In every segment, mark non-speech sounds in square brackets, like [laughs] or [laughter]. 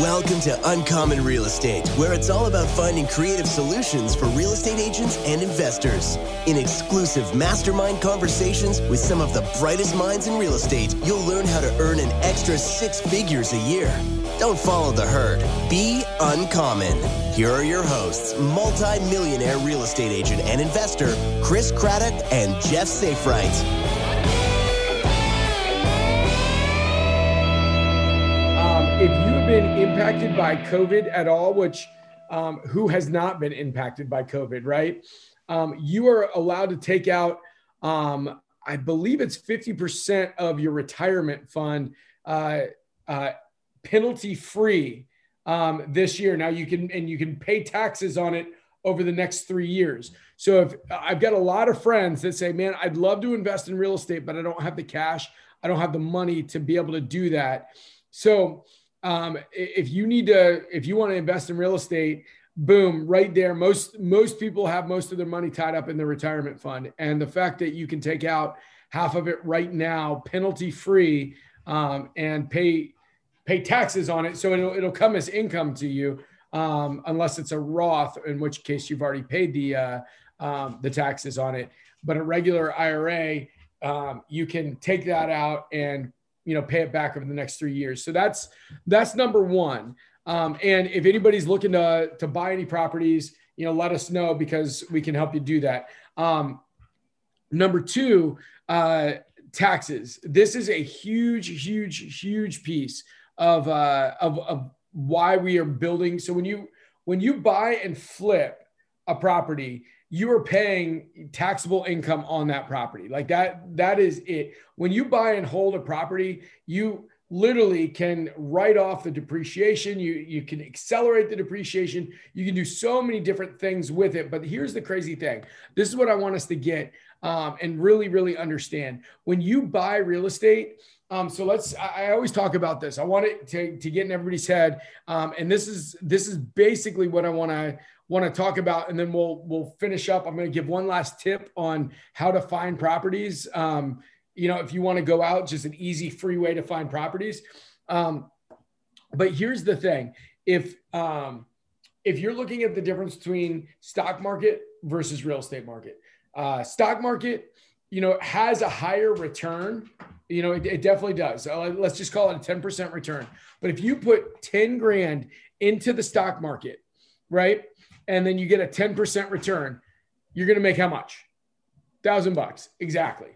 Welcome to Uncommon Real Estate, where it's all about finding creative solutions for real estate agents and investors. In exclusive mastermind conversations with some of the brightest minds in real estate, you'll learn how to earn an extra six figures a year. Don't follow the herd. Be uncommon. Here are your hosts, multi-millionaire real estate agent and investor Chris Craddock and Jeff Safright. Been impacted by COVID at all, which um, who has not been impacted by COVID, right? Um, you are allowed to take out, um, I believe it's 50% of your retirement fund uh, uh, penalty free um, this year. Now you can, and you can pay taxes on it over the next three years. So if I've got a lot of friends that say, man, I'd love to invest in real estate, but I don't have the cash, I don't have the money to be able to do that. So um, if you need to, if you want to invest in real estate, boom, right there. Most most people have most of their money tied up in their retirement fund, and the fact that you can take out half of it right now, penalty free, um, and pay pay taxes on it, so it'll it'll come as income to you, um, unless it's a Roth, in which case you've already paid the uh, um, the taxes on it. But a regular IRA, um, you can take that out and you know pay it back over the next three years. So that's that's number one. Um, and if anybody's looking to to buy any properties, you know, let us know because we can help you do that. Um, number two, uh, taxes. This is a huge, huge, huge piece of, uh, of of why we are building. So when you when you buy and flip a property, you are paying taxable income on that property. Like that, that is it. When you buy and hold a property, you literally can write off the depreciation. You, you can accelerate the depreciation. You can do so many different things with it. But here's the crazy thing. This is what I want us to get um, and really, really understand. When you buy real estate, um, so let's. I, always talk about this. I want it to, to get in everybody's head, um, and this is this is basically what I want to want to talk about, and then we'll we'll finish up. I'm going to give one last tip on how to find properties. Um, you know, if you want to go out, just an easy, free way to find properties. Um, but here's the thing: if um, if you're looking at the difference between stock market versus real estate market, uh, stock market, you know, has a higher return. You know, it, it definitely does. let's just call it a 10% return. But if you put 10 grand into the stock market, right? and then you get a 10% return, you're going to make how much? Thousand bucks. Exactly.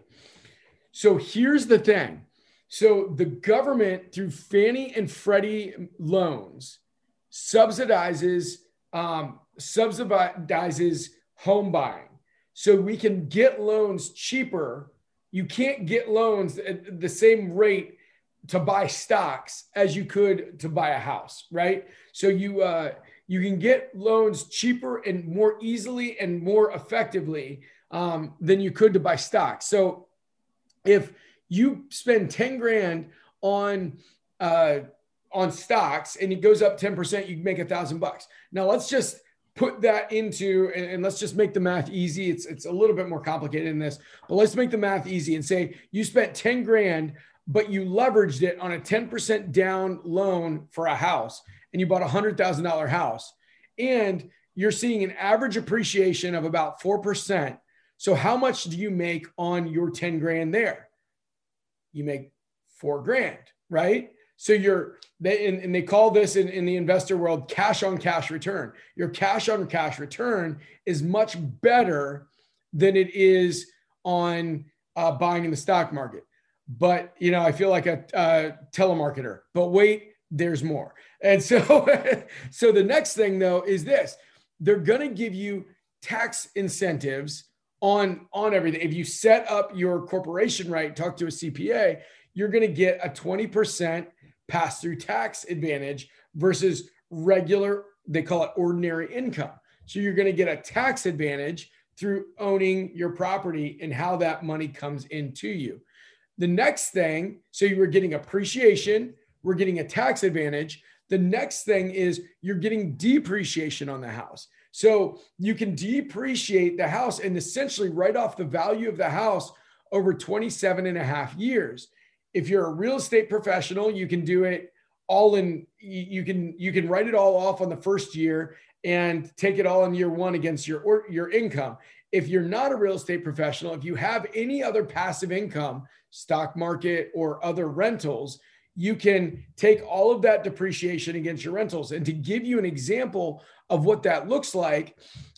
So here's the thing. So the government through Fannie and Freddie loans subsidizes um, subsidizes home buying. So we can get loans cheaper. You can't get loans at the same rate to buy stocks as you could to buy a house, right? So you uh, you can get loans cheaper and more easily and more effectively um, than you could to buy stocks. So if you spend 10 grand on uh, on stocks and it goes up 10%, you make a thousand bucks. Now let's just put that into and, and, let's just make the math easy. It's it's a little bit more complicated than this, but let's make the math easy and say you spent 10 grand, but you leveraged it on a 10% down loan for a house and you bought a hundred thousand dollar house and you're seeing an average appreciation of about 4%. So how much do you make on your 10 grand there? You make four grand, right? So you're they and, and they call this in, in the investor world cash on cash return. Your cash on cash return is much better than it is on uh, buying in the stock market. But you know, I feel like a, telemarketer. But wait, there's more. And so, [laughs] so the next thing though is this: they're going to give you tax incentives on on everything. If you set up your corporation right, talk to a CPA, you're going to get a 20% pass through tax advantage versus regular. They call it ordinary income. So you're going to get a tax advantage through owning your property and how that money comes into you. The next thing, so you were getting appreciation we're getting a tax advantage. The next thing is you're getting depreciation on the house. So you can depreciate the house and essentially write off the value of the house over 27 and a half years. If you're a real estate professional, you can do it all in you can you can write it all off on the first year and take it all in year one against your or your income if you're not a real estate professional if you have any other passive income stock market or other rentals you can take all of that depreciation against your rentals and to give you an example of what that looks like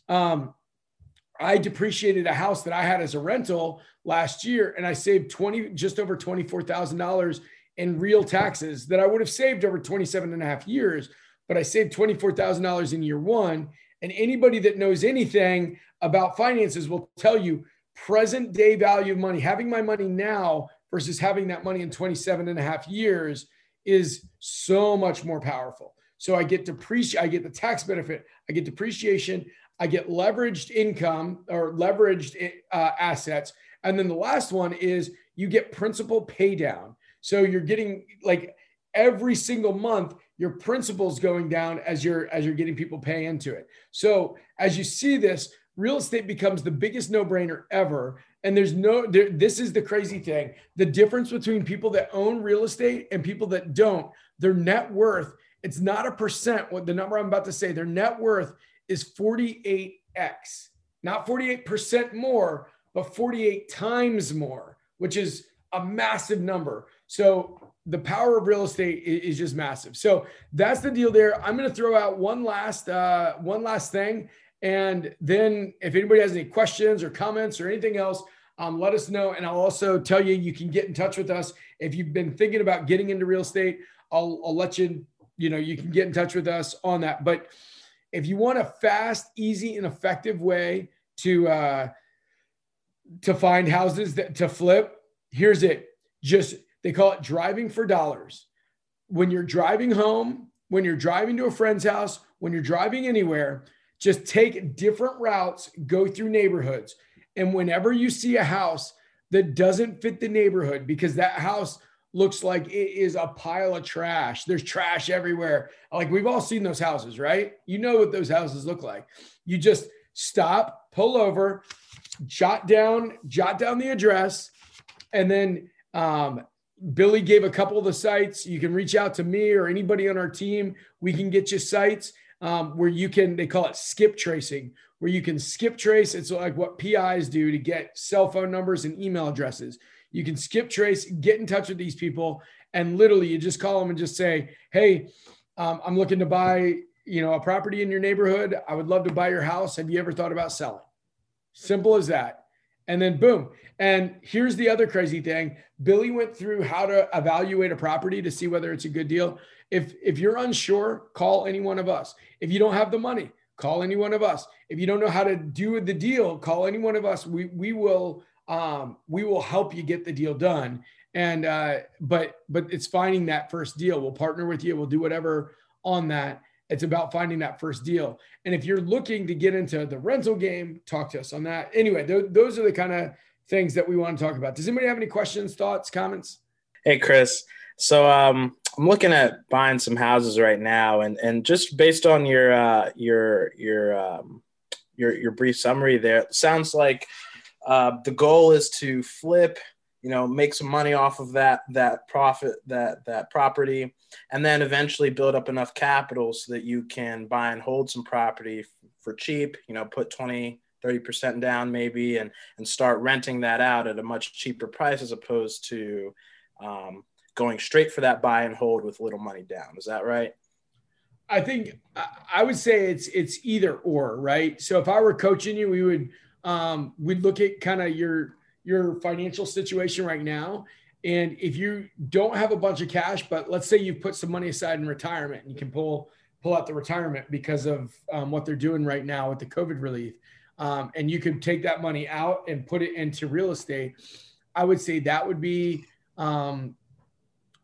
um, i depreciated a house that i had as a rental last year and i saved 20 just over $24000 in real taxes that I would have saved over 27 and a half years, but I saved $24,000 in year one. And anybody that knows anything about finances will tell you present day value of money, having my money now versus having that money in 27 and a half years is so much more powerful. So I get depreciate, I get the tax benefit, I get depreciation, I get leveraged income or leveraged uh, assets. And then the last one is you get principal pay down. So you're getting like every single month your principal's going down as you're as you're getting people pay into it. So as you see this, real estate becomes the biggest no-brainer ever. And there's no there, this is the crazy thing. The difference between people that own real estate and people that don't, their net worth, it's not a percent. What the number I'm about to say, their net worth is 48x, not 48% more, but 48 times more, which is a massive number. So the power of real estate is, just massive. So that's the deal there. I'm going to throw out one last uh, one last thing, and then if anybody has any questions or comments or anything else, um, let us know. And I'll also tell you you can get in touch with us if you've been thinking about getting into real estate. I'll, I'll let you you know you can get in touch with us on that. But if you want a fast, easy, and effective way to uh, to find houses that to flip, here's it. Just they call it driving for dollars. When you're driving home, when you're driving to a friend's house, when you're driving anywhere, just take different routes, go through neighborhoods. And whenever you see a house that doesn't fit the neighborhood, because that house looks like it is a pile of trash, there's trash everywhere. Like we've all seen those houses, right? You know what those houses look like. You just stop, pull over, jot down, jot down the address, and then um, Billy gave a couple of the sites. You can reach out to me or anybody on our team. We can get you sites um, where you can, they call it skip tracing, where you can skip trace. It's like what PIs do to get cell phone numbers and email addresses. You can skip trace, get in touch with these people, and literally you just call them and just say, Hey, um, I'm looking to buy, you know, a property in your neighborhood. I would love to buy your house. Have you ever thought about selling? Simple as that and then boom. And here's the other crazy thing. Billy went through how to evaluate a property to see whether it's a good deal. If if you're unsure, call any one of us. If you don't have the money, call any one of us. If you don't know how to do the deal, call any one of us. We we will um, we will help you get the deal done. And uh, but but it's finding that first deal. We'll partner with you. We'll do whatever on that. It's about finding that first deal. And if you're looking to get into the rental game, talk to us on that. Anyway, th- those are the kind of things that we want to talk about. Does anybody have any questions, thoughts, comments? Hey, Chris. So um, I'm looking at buying some houses right now, and and just based on your uh, your your um, your your brief summary there, sounds like uh, the goal is to flip you know make some money off of that that profit that that property and then eventually build up enough capital so that you can buy and hold some property f- for cheap you know put 20 30% down maybe and and start renting that out at a much cheaper price as opposed to um, going straight for that buy and hold with little money down. Is that right? I think i would say it's it's either or right? So if i were coaching you we would um, we'd look at kind of your your financial situation right now. And if you don't have a bunch of cash, but let's say you've put some money aside in retirement and you can pull pull out the retirement because of um, what they're doing right now with the COVID relief, um, and you could take that money out and put it into real estate, I would say that would be um,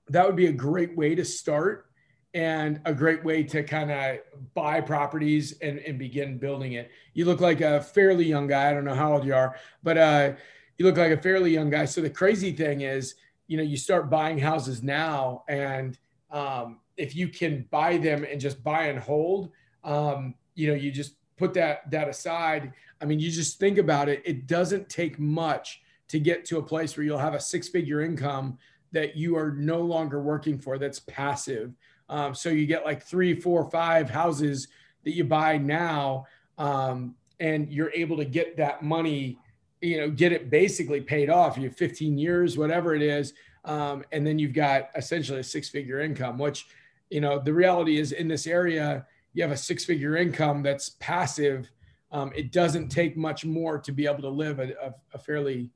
that would be a great way to start and a great way to kind of buy properties and, and begin building it. You look like a fairly young guy. I don't know how old you are, but uh, you look like a fairly young guy. So the crazy thing is, you know, you start buying houses now, and um, if you can buy them and just buy and hold, um, you know, you just put that that aside. I mean, you just think about it. It doesn't take much to get to a place where you'll have a six figure income that you are no longer working for. That's passive. Um, so you get like three, four, five houses that you buy now, um, and you're able to get that money, you know, get it basically paid off. You have 15 years, whatever it is, um, and then you've got essentially a six-figure income. Which, you know, the reality is in this area, you have a six-figure income that's passive. Um, it doesn't take much more to be able to live a, a, a fairly,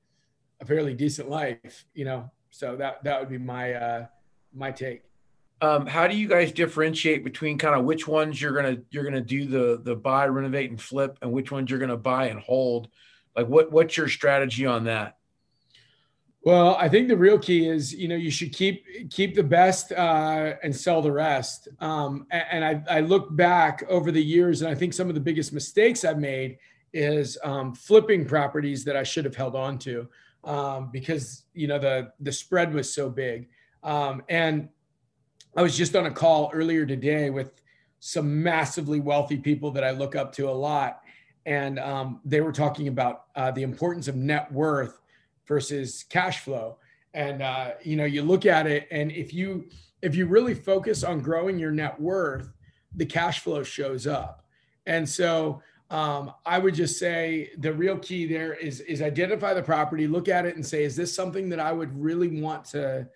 a fairly decent life. You know, so that that would be my uh, my take. Um, how do you guys differentiate between kind of which ones you're gonna you're gonna do the the buy, renovate, and flip, and which ones you're gonna buy and hold? Like, what what's your strategy on that? Well, I think the real key is you know you should keep keep the best uh, and sell the rest. Um, and, and I, I look back over the years, and I think some of the biggest mistakes I've made is um, flipping properties that I should have held on to um, because you know the the spread was so big. Um, and I was just on a call earlier today with some massively wealthy people that I look up to a lot, and um, they were talking about uh, the importance of net worth versus cash flow. And uh, you know, you look at it, and if you if you really focus on growing your net worth, the cash flow shows up. And so um, I would just say the real key there is is identify the property, look at it, and say, is this something that I would really want to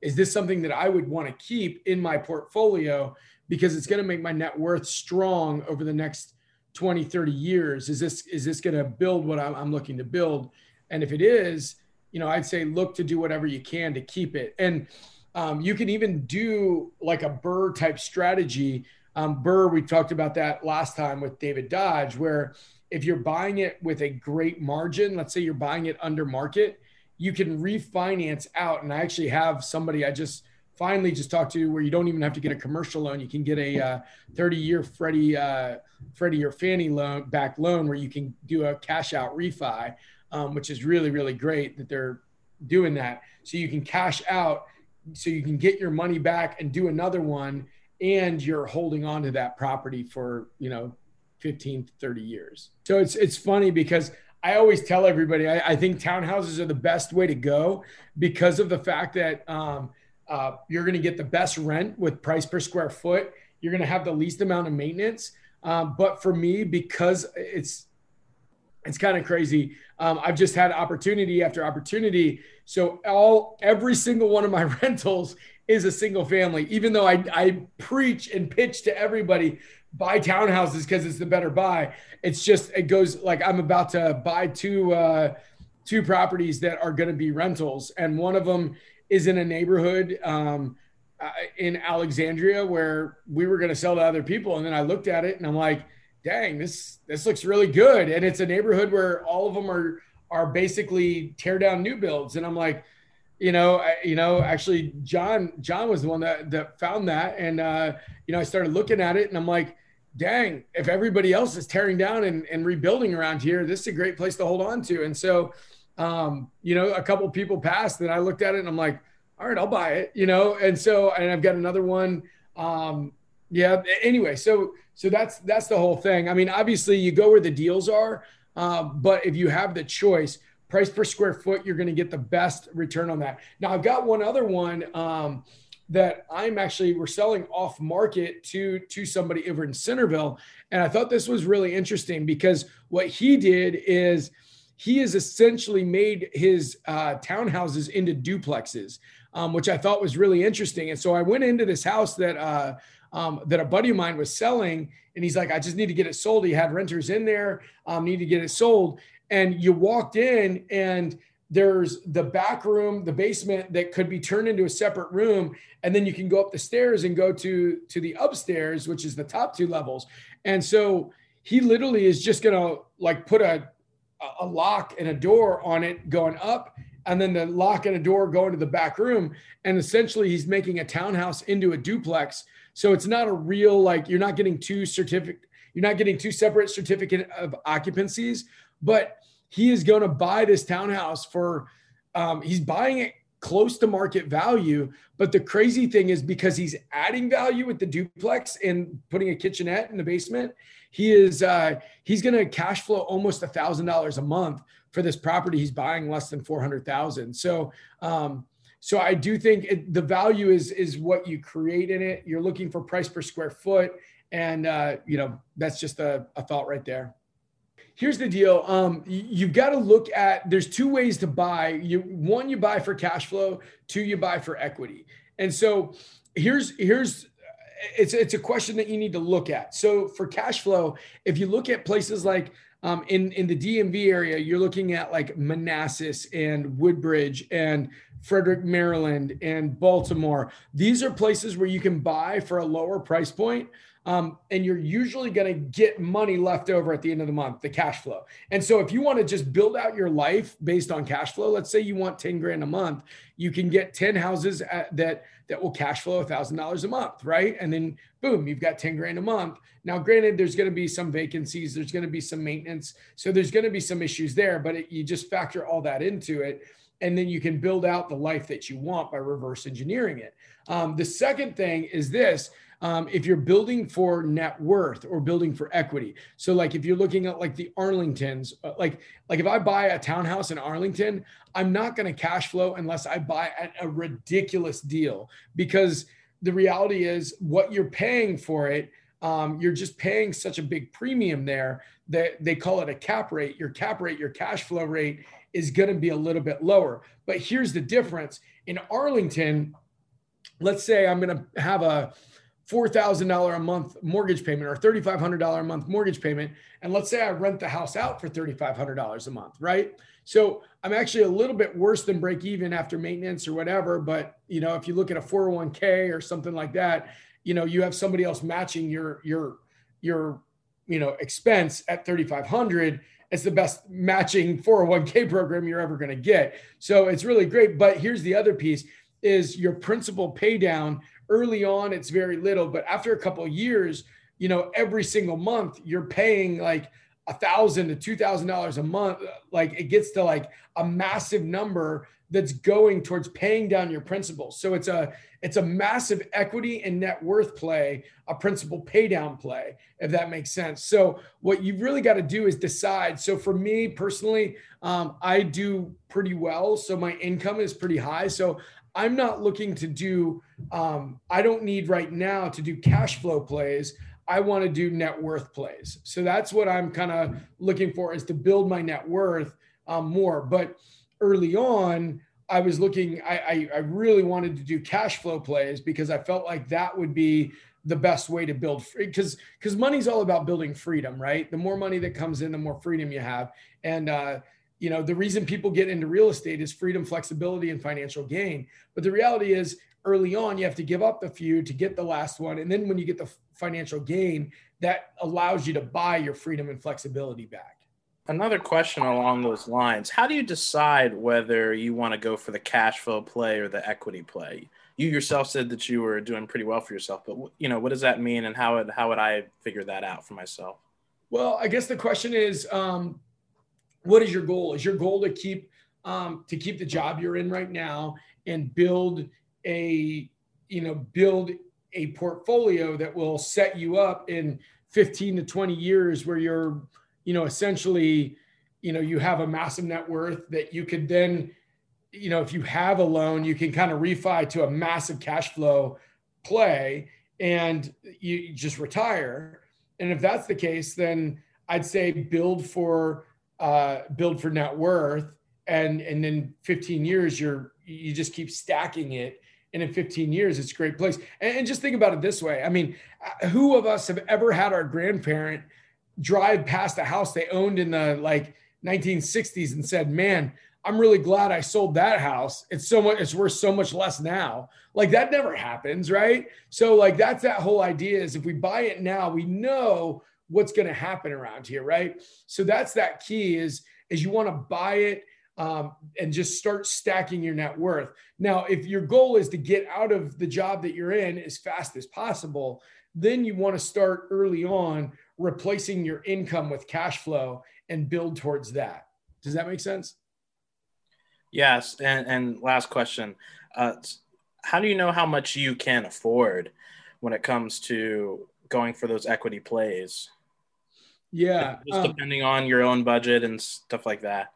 is this something that I would want to keep in my portfolio because it's going to make my net worth strong over the next 20 30 years? Is this is this going to build what I'm, looking to build? And if it is you know i'd say look to do whatever you can to keep it. And um, you can even do like a BRRRR type strategy. Um, BRRRR we talked about that last time with david dodge where if you're buying it with a great margin let's say you're buying it under market you can refinance out. And I actually have somebody I just finally just talked to where you don't even have to get a commercial loan. You can get a uh, 30 year Freddie, uh, Freddie or Fannie loan back loan where you can do a cash out refi, um, which is really, really great that they're doing that. So you can cash out so you can get your money back and do another one. And you're holding on to that property for, you know, 15 to 30 years. So it's, it's funny because I always tell everybody I, I, think townhouses are the best way to go because of the fact that um, uh, you're going to get the best rent with price per square foot. You're going to have the least amount of maintenance. Um, but for me, because it's it's kind of crazy. Um, I've just had opportunity after opportunity. So all every single one of my [laughs] rentals is a single family, even though I, I preach and pitch to everybody buy townhouses because it's the better buy. It's just it goes like I'm about to buy two uh, two properties that are going to be rentals, and one of them is in a neighborhood um, uh, in Alexandria where we were going to sell to other people, and then I looked at it and I'm like, dang, this this looks really good, and it's a neighborhood where all of them are are basically tear down new builds, and I'm like you know, I, you know, actually, John, John was the one that that found that, and uh, you know, I started looking at it, and I'm like, dang, if everybody else is tearing down and, and rebuilding around here, this is a great place to hold on to. And so, um, you know, a couple people passed, and I looked at it, and I'm like, all right, I'll buy it, you know, and so, and I've got another one. Um, yeah. Anyway, so so that's that's the whole thing. I mean, obviously, you go where the deals are, uh, but if you have the choice price per square foot, you're going to get the best return on that. Now, I've got one other one um, that I'm actually we're selling off market to to somebody over in Centreville, and I thought this was really interesting because what he did is he has essentially made his uh, townhouses into duplexes, um, which I thought was really interesting. And so I went into this house that. Uh, um, that a buddy of mine was selling, and he's like, "I just need to get it sold." He had renters in there, um, need to get it sold, and you walked in and there's the back room the basement that could be turned into a separate room. And then you can go up the stairs and go to to the upstairs which is the top two levels. And so he literally is just gonna like put a a lock and a door on it going up and then the lock and a door going to the back room. And essentially he's making a townhouse into a duplex so it's not a real like you're not getting two certificate you're not getting two separate certificate of occupancies but he is going to buy this townhouse for um, he's buying it close to market value but the crazy thing is because he's adding value with the duplex and putting a kitchenette in the basement he is uh, he's going to cash flow almost a thousand dollars a month for this property he's buying less than 400000 so um, so I do think it, the value is is what you create in it. You're looking for price per square foot, and uh, you know that's just a, a thought right there. Here's the deal. Um, you've got to look at. There's two ways to buy. You one you buy for cash flow. Two you buy for equity. And so here's here's it's it's a question that you need to look at. So for cash flow, if you look at places like um, in in the DMV area, you're looking at like Manassas and Woodbridge and Frederick, Maryland and Baltimore. These are places where you can buy for a lower price point um, and you're usually going to get money left over at the end of the month, the cash flow. And so, if you want to just build out your life based on cash flow, let's say you want 10 grand a month, you can get 10 houses at, that that will cash flow $1,000 a month, right? And then boom, you've got 10 grand a month. Now, granted, there's going to be some vacancies, there's going to be some maintenance, so there's going to be some issues there, but it, you just factor all that into it. And then you can build out the life that you want by reverse engineering it. Um, the second thing is this um, if you're building for net worth or building for equity. So like if you're looking at like the Arlingtons, uh, like like if I buy a townhouse in Arlington, I'm not going to cash flow unless I buy at a ridiculous deal because the reality is what you're paying for it um, you're just paying such a big premium there that they call it a cap rate. Your cap rate, your cash flow rate is going to be a little bit lower. But here's the difference in Arlington. Let's say I'm going to have a $4,000 a month mortgage payment or $3,500 a month mortgage payment. And let's say I rent the house out for $3,500 a month, right? So I'm actually a little bit worse than break even after maintenance or whatever. But, you know, if you look at a 401k or something like that, you know, you have somebody else matching your, your, your, you know, expense at 3,500 it's the best matching 401k program you're ever going to get. So it's really great. But here's the other piece is your principal pay down early on it's very little but after a couple years you know every single month you're paying like a thousand to two thousand dollars a month like it gets to like a massive number that's going towards paying down your principal. So it's a it's a massive equity and net worth play a principal pay down play if that makes sense. So what you've really got to do is decide. So for me personally um, i do pretty well. So my income is pretty high. So I'm not looking to do, um, I don't need right now to do cash flow plays. I want to do net worth plays. So that's what I'm kind of looking for is to build my net worth um, more. But early on, I was looking, I, I, I really wanted to do cash flow plays because I felt like that would be the best way to build because because money's all about building freedom right the more money that comes in the more freedom you have and uh you know the reason people get into real estate is freedom flexibility and financial gain. But the reality is early on you have to give up a few to get the last one. And then when you get the financial gain that allows you to buy your freedom and flexibility back. Another question along those lines. How do you decide whether you want to go for the cash flow play or the equity play? You yourself said that you were doing pretty well for yourself but you know what does that mean? And how would how would i figure that out for myself? Well i guess the question is um, what is your goal? Is your goal to keep um, to keep the job you're in right now and build a you know build a portfolio that will set you up in 15 to 20 years where you're you know essentially you know you have a massive net worth that you could then you know if you have a loan you can kind of refi to a massive cash flow play and you just retire and if that's the case then i'd say build for uh, build for net worth, and and then 15 years you're you just keep stacking it, and in 15 years it's a great place. And, and just think about it this way: I mean, uh, who of us have ever had our grandparent drive past a house they owned in the like 1960s and said, "Man." I'm really glad I sold that house. It's so much, it's worth so much less now. Like that never happens, right? So, like, that's that whole idea is if we buy it now, we know what's going to happen around here, right? So that's that key is is you want to buy it um, and just start stacking your net worth. Now, if your goal is to get out of the job that you're in as fast as possible, then you want to start early on replacing your income with cash flow and build towards that. Does that make sense? Yes. And, and last question uh, How do you know how much you can afford when it comes to going for those equity plays? Yeah. Just um, depending on your own budget and stuff like that.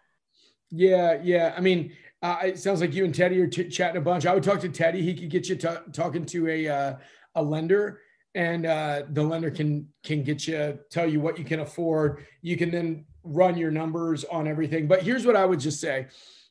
Yeah. Yeah. I mean, Uh, it sounds like you and Teddy are t- chatting a bunch. I would talk to Teddy. He could get you t- talking to a uh, a lender, and uh, the lender can can get you tell you what you can afford. You can then run your numbers on everything. But here's what I would just say: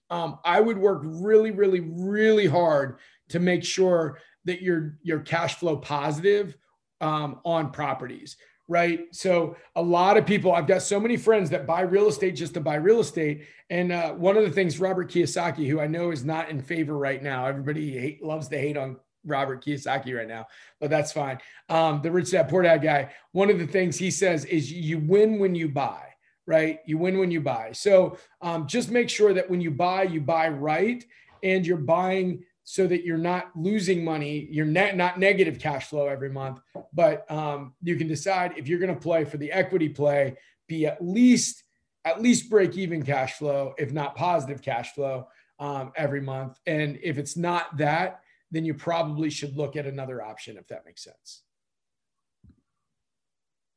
um, I would work really, really, really hard to make sure that you're you're cash flow positive um, on properties right? So a lot of people, I've got so many friends that buy real estate just to buy real estate. And uh, one of the things Robert Kiyosaki, who I know is not in favor right now, everybody hate, loves to hate on Robert Kiyosaki right now, but that's fine. Um, the rich dad poor dad guy. One of the things he says is you win when you buy. Right, you win when you buy. So um, just make sure that when you buy, you buy right, and you're buying so that you're not losing money, you're not negative cash flow every month, but um, you can decide if you're going to play for the equity play, be at least at least break even cash flow, if not positive cash flow um, every month. And if it's not that, then you probably should look at another option if that makes sense.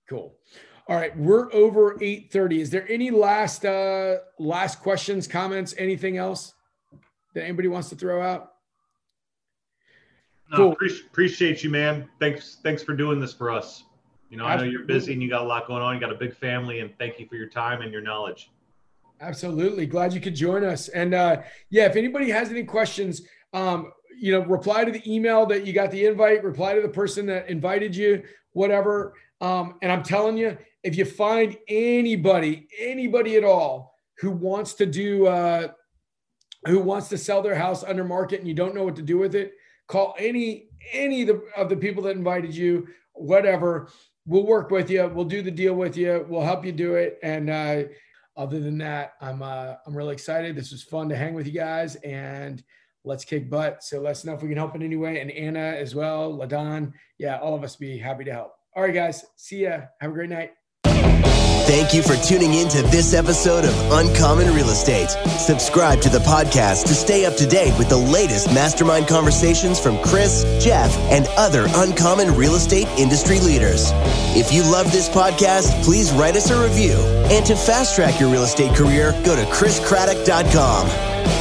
Cool. All right, we're over 8:30. Is there any last uh last questions, comments, anything else that anybody wants to throw out? Cool. appreciate you, man. Thanks, thanks for doing this for us. You know, Absolutely. I know you're busy and you got a lot going on. You got a big family, and thank you for your time and your knowledge. Absolutely, glad you could join us. And uh, yeah, if anybody has any questions, um, you know, reply to the email that you got the invite. Reply to the person that invited you, whatever. Um, and I'm telling you, if you find anybody, anybody at all who wants to do, uh, who wants to sell their house under market, and you don't know what to do with it Call any any of the, of the people that invited you, whatever. We'll work with you. We'll do the deal with you. We'll help you do it. And uh, other than that, I'm uh, I'm really excited. This was fun to hang with you guys, and let's kick butt. So let us know if we can help in any way. And Anna as well, Ladon. Yeah, all of us be happy to help. All right, guys. See ya. Have a great night. Thank you for tuning in to this episode of Uncommon Real Estate. Subscribe to the podcast to stay up to date with the latest mastermind conversations from Chris, Jeff, and other uncommon real estate industry leaders. If you love this podcast, please write us a review. And to fast track your real estate career, go to chriscraddock.com.